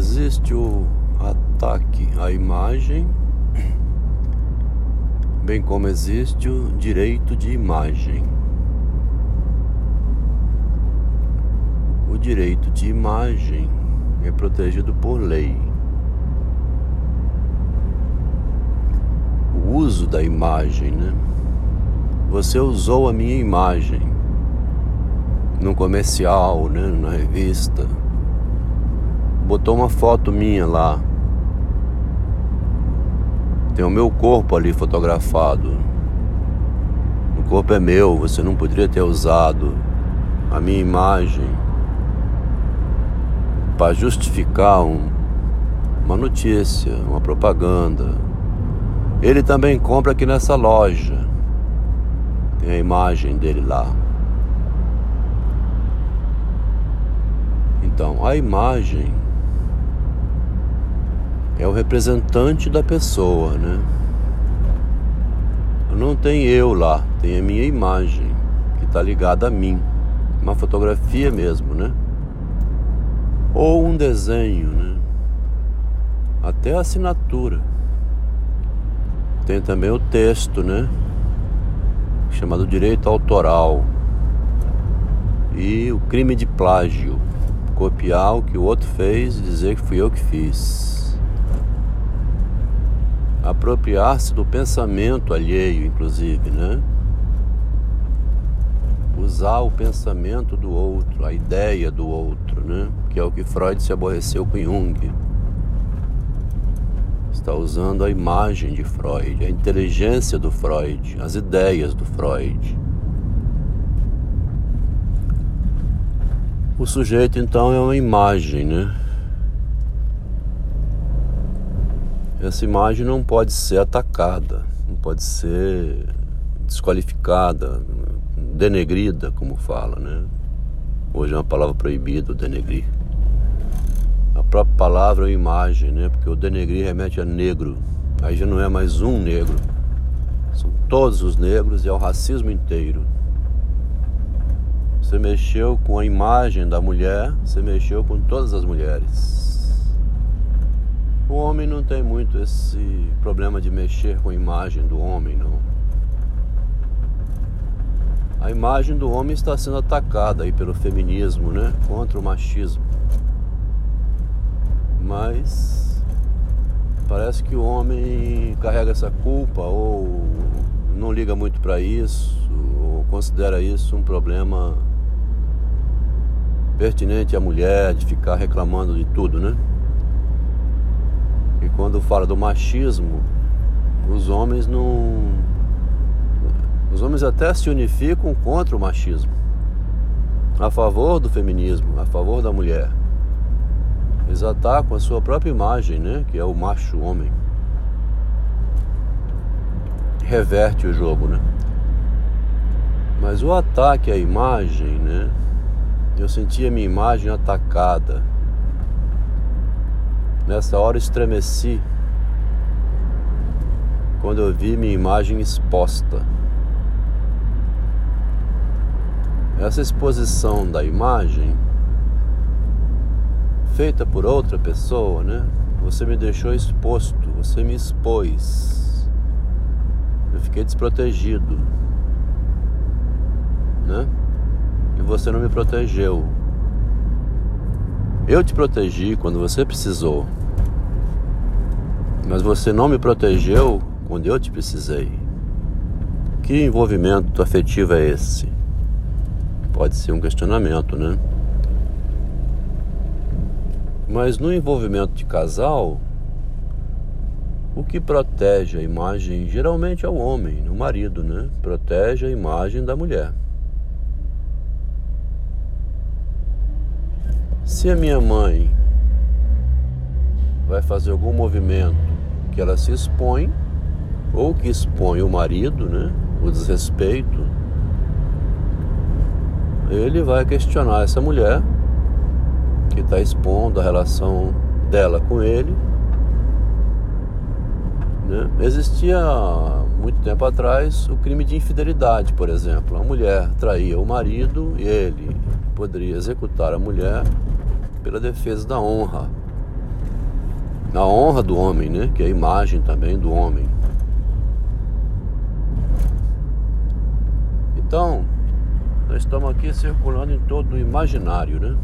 Existe o ataque à imagem, bem como existe o direito de imagem. O direito de imagem é protegido por lei. O uso da imagem, né? Você usou a minha imagem no comercial, né, na revista. Botou uma foto minha lá. Tem o meu corpo ali fotografado. O corpo é meu, você não poderia ter usado a minha imagem para justificar um, uma notícia, uma propaganda. Ele também compra aqui nessa loja. Tem a imagem dele lá. Então, a imagem é o representante da pessoa, né? Não tem eu lá, tem a minha imagem que está ligada a mim, uma fotografia mesmo, né? Ou um desenho, né? Até a assinatura. Tem também o texto, né? Chamado direito autoral. E o crime de plágio copiar o que o outro fez e dizer que fui eu que fiz. Apropriar-se do pensamento alheio, inclusive, né? Usar o pensamento do outro, a ideia do outro, né? Que é o que Freud se aborreceu com Jung. Está usando a imagem de Freud, a inteligência do Freud, as ideias do Freud. O sujeito então é uma imagem, né? Essa imagem não pode ser atacada, não pode ser desqualificada, denegrida, como fala, né? Hoje é uma palavra proibida, o denegrir. A própria palavra é imagem, né? Porque o denegrir remete a negro. Aí já não é mais um negro. São todos os negros e é o racismo inteiro. Você mexeu com a imagem da mulher, você mexeu com todas as mulheres. O homem não tem muito esse problema de mexer com a imagem do homem, não. A imagem do homem está sendo atacada aí pelo feminismo, né? Contra o machismo. Mas parece que o homem carrega essa culpa ou não liga muito para isso, ou considera isso um problema pertinente à mulher de ficar reclamando de tudo, né? E quando fala do machismo, os homens não. Os homens até se unificam contra o machismo, a favor do feminismo, a favor da mulher. Eles atacam a sua própria imagem, né? Que é o macho homem. Reverte o jogo, né? Mas o ataque à imagem, né? Eu senti a minha imagem atacada. Nessa hora estremeci quando eu vi minha imagem exposta. Essa exposição da imagem feita por outra pessoa, né? Você me deixou exposto, você me expôs. Eu fiquei desprotegido, né? e você não me protegeu. Eu te protegi quando você precisou, mas você não me protegeu quando eu te precisei. Que envolvimento afetivo é esse? Pode ser um questionamento, né? Mas no envolvimento de casal, o que protege a imagem geralmente é o homem, o marido, né? Protege a imagem da mulher. Se a minha mãe vai fazer algum movimento que ela se expõe, ou que expõe o marido, né, o desrespeito, ele vai questionar essa mulher que está expondo a relação dela com ele. Né? Existia muito tempo atrás o crime de infidelidade, por exemplo. A mulher traía o marido e ele poderia executar a mulher pela defesa da honra. Na honra do homem, né? Que é a imagem também do homem. Então, nós estamos aqui circulando em todo o imaginário, né?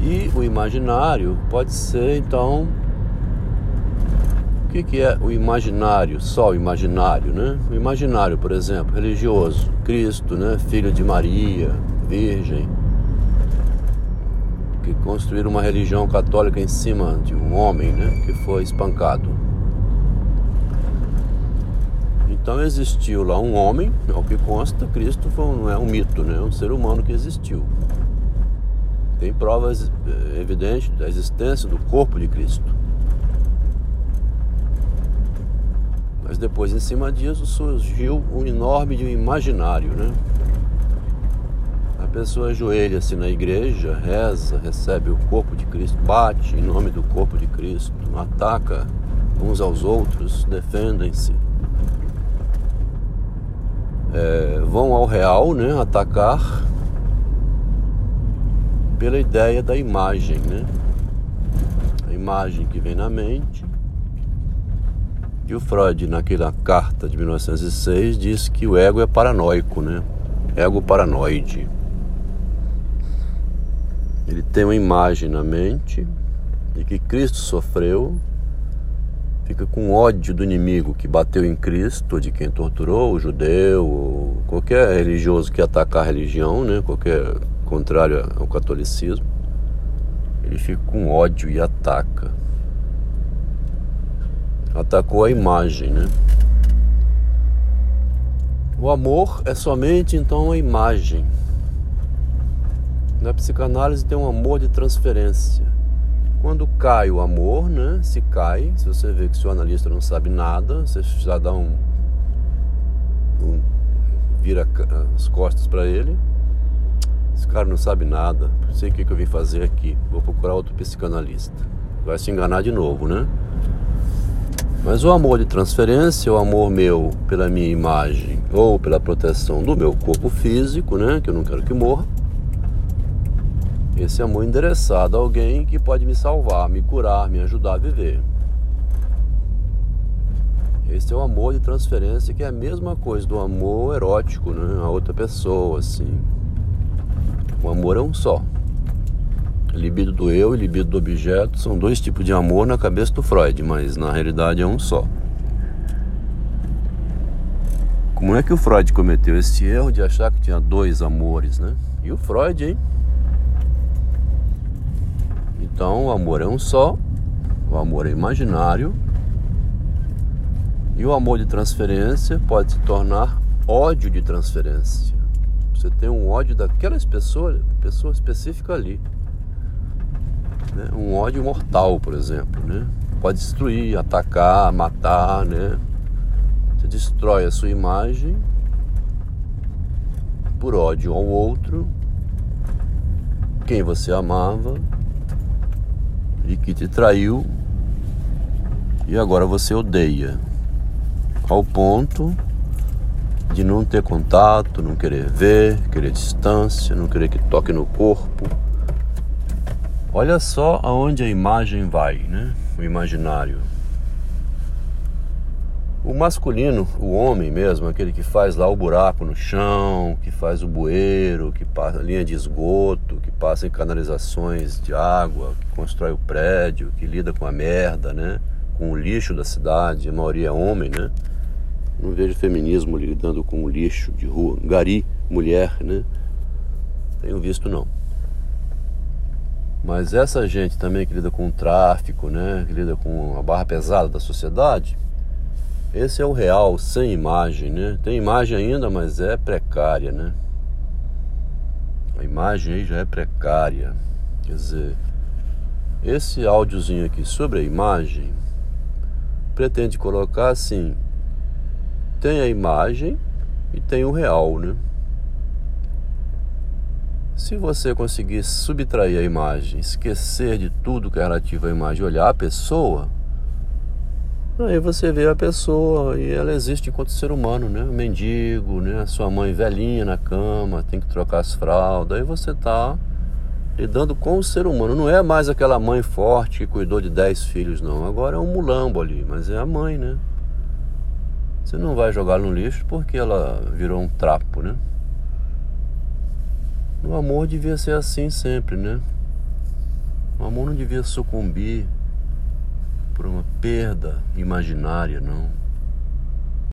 E o imaginário pode ser então o que, que é o imaginário? Só o imaginário, né? O imaginário, por exemplo, religioso, Cristo, né? Filho de Maria, Virgem, que construíram uma religião católica em cima de um homem, né? Que foi espancado. Então existiu lá um homem, ao que consta, Cristo foi, não é um mito, né? É um ser humano que existiu. Tem provas eh, evidentes da existência do corpo de Cristo. Mas depois, em cima disso, surgiu um enorme imaginário, né? Pessoa ajoelha-se na igreja, reza, recebe o corpo de Cristo, bate em nome do corpo de Cristo, ataca uns aos outros, defendem-se. É, vão ao real, né? Atacar pela ideia da imagem, né? A imagem que vem na mente. E o Freud, naquela carta de 1906, diz que o ego é paranoico, né? Ego paranoide. Ele tem uma imagem na mente de que Cristo sofreu, fica com ódio do inimigo que bateu em Cristo, de quem torturou, o judeu, qualquer religioso que atacar a religião, né? Qualquer contrário ao catolicismo, ele fica com ódio e ataca. Atacou a imagem, né? O amor é somente então a imagem. Na psicanálise tem um amor de transferência. Quando cai o amor, né? Se cai, se você vê que seu analista não sabe nada, você já dá um, um vira as costas para ele, esse cara não sabe nada, não sei o que, eu vim fazer aqui. Vou procurar outro psicanalista. Vai se enganar de novo, né? Mas o amor de transferência, o amor meu pela minha imagem ou pela proteção do meu corpo físico, né? Que eu não quero que morra. Esse amor endereçado a alguém que pode me salvar, me curar, me ajudar a viver. Esse é o amor de transferência, que é a mesma coisa do amor erótico, né? A outra pessoa, assim. O amor é um só. Libido do eu e libido do objeto são dois tipos de amor na cabeça do Freud, mas na realidade é um só. Como é que o Freud cometeu esse erro de achar que tinha dois amores, né? E o Freud, hein? Então o amor é um só, o amor é imaginário, e o amor de transferência pode se tornar ódio de transferência. Você tem um ódio daquelas pessoas, pessoa específica ali. Né? Um ódio mortal, por exemplo. Né? Pode destruir, atacar, matar, né? Você destrói a sua imagem por ódio ao outro, quem você amava e que te traiu e agora você odeia ao ponto de não ter contato, não querer ver, querer distância, não querer que toque no corpo. Olha só aonde a imagem vai, né? O imaginário. O masculino, o homem mesmo, aquele que faz lá o buraco no chão, que faz o bueiro, que passa a linha de esgoto, que passa em canalizações de água, que constrói o prédio, que lida com a merda, né? Com o lixo da cidade, a maioria é homem, né? Não vejo feminismo lidando com lixo de rua, gari, mulher, né? Tenho visto não. Mas essa gente também que lida com o tráfico, né? Que lida com a barra pesada da sociedade, esse é o real, sem imagem, né? Tem imagem ainda, mas é precária, né? A imagem aí já é precária. Quer dizer, esse áudiozinho aqui sobre a imagem pretende colocar assim tem a imagem e tem o real, né? Se você conseguir subtrair a imagem, esquecer de tudo que é relativo à imagem, olhar a pessoa, aí você vê a pessoa e ela existe enquanto ser humano, né? mendigo, né? Sua mãe velhinha na cama, tem que trocar as fraldas, aí você tá lidando com o ser humano. Não é mais aquela mãe forte que cuidou de dez filhos, não. Agora é um mulambo ali, mas é a mãe, né? Você não vai jogar no lixo porque ela virou um trapo, né? O amor devia ser assim sempre, né? O amor não devia sucumbir por uma perda imaginária, não.